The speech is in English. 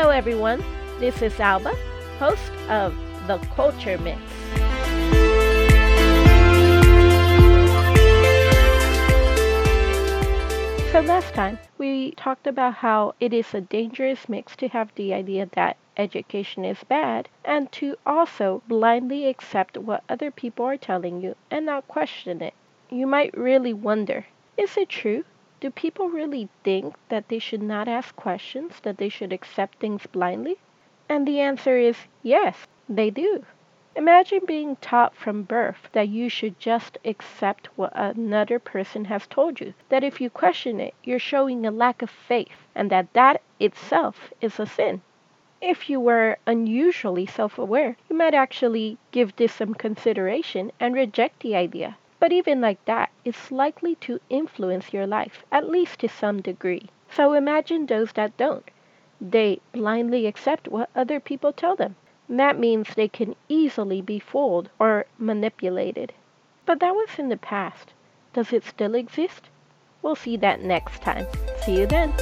everyone. This is Alba, host of The Culture Mix. So, last time we talked about how it is a dangerous mix to have the idea that education is bad and to also blindly accept what other people are telling you and not question it. You might really wonder is it true? Do people really think that they should not ask questions, that they should accept things blindly? And the answer is yes, they do. Imagine being taught from birth that you should just accept what another person has told you, that if you question it, you're showing a lack of faith, and that that itself is a sin. If you were unusually self aware, you might actually give this some consideration and reject the idea. But even like that, it's likely to influence your life, at least to some degree. So imagine those that don't. They blindly accept what other people tell them. That means they can easily be fooled or manipulated. But that was in the past. Does it still exist? We'll see that next time. See you then.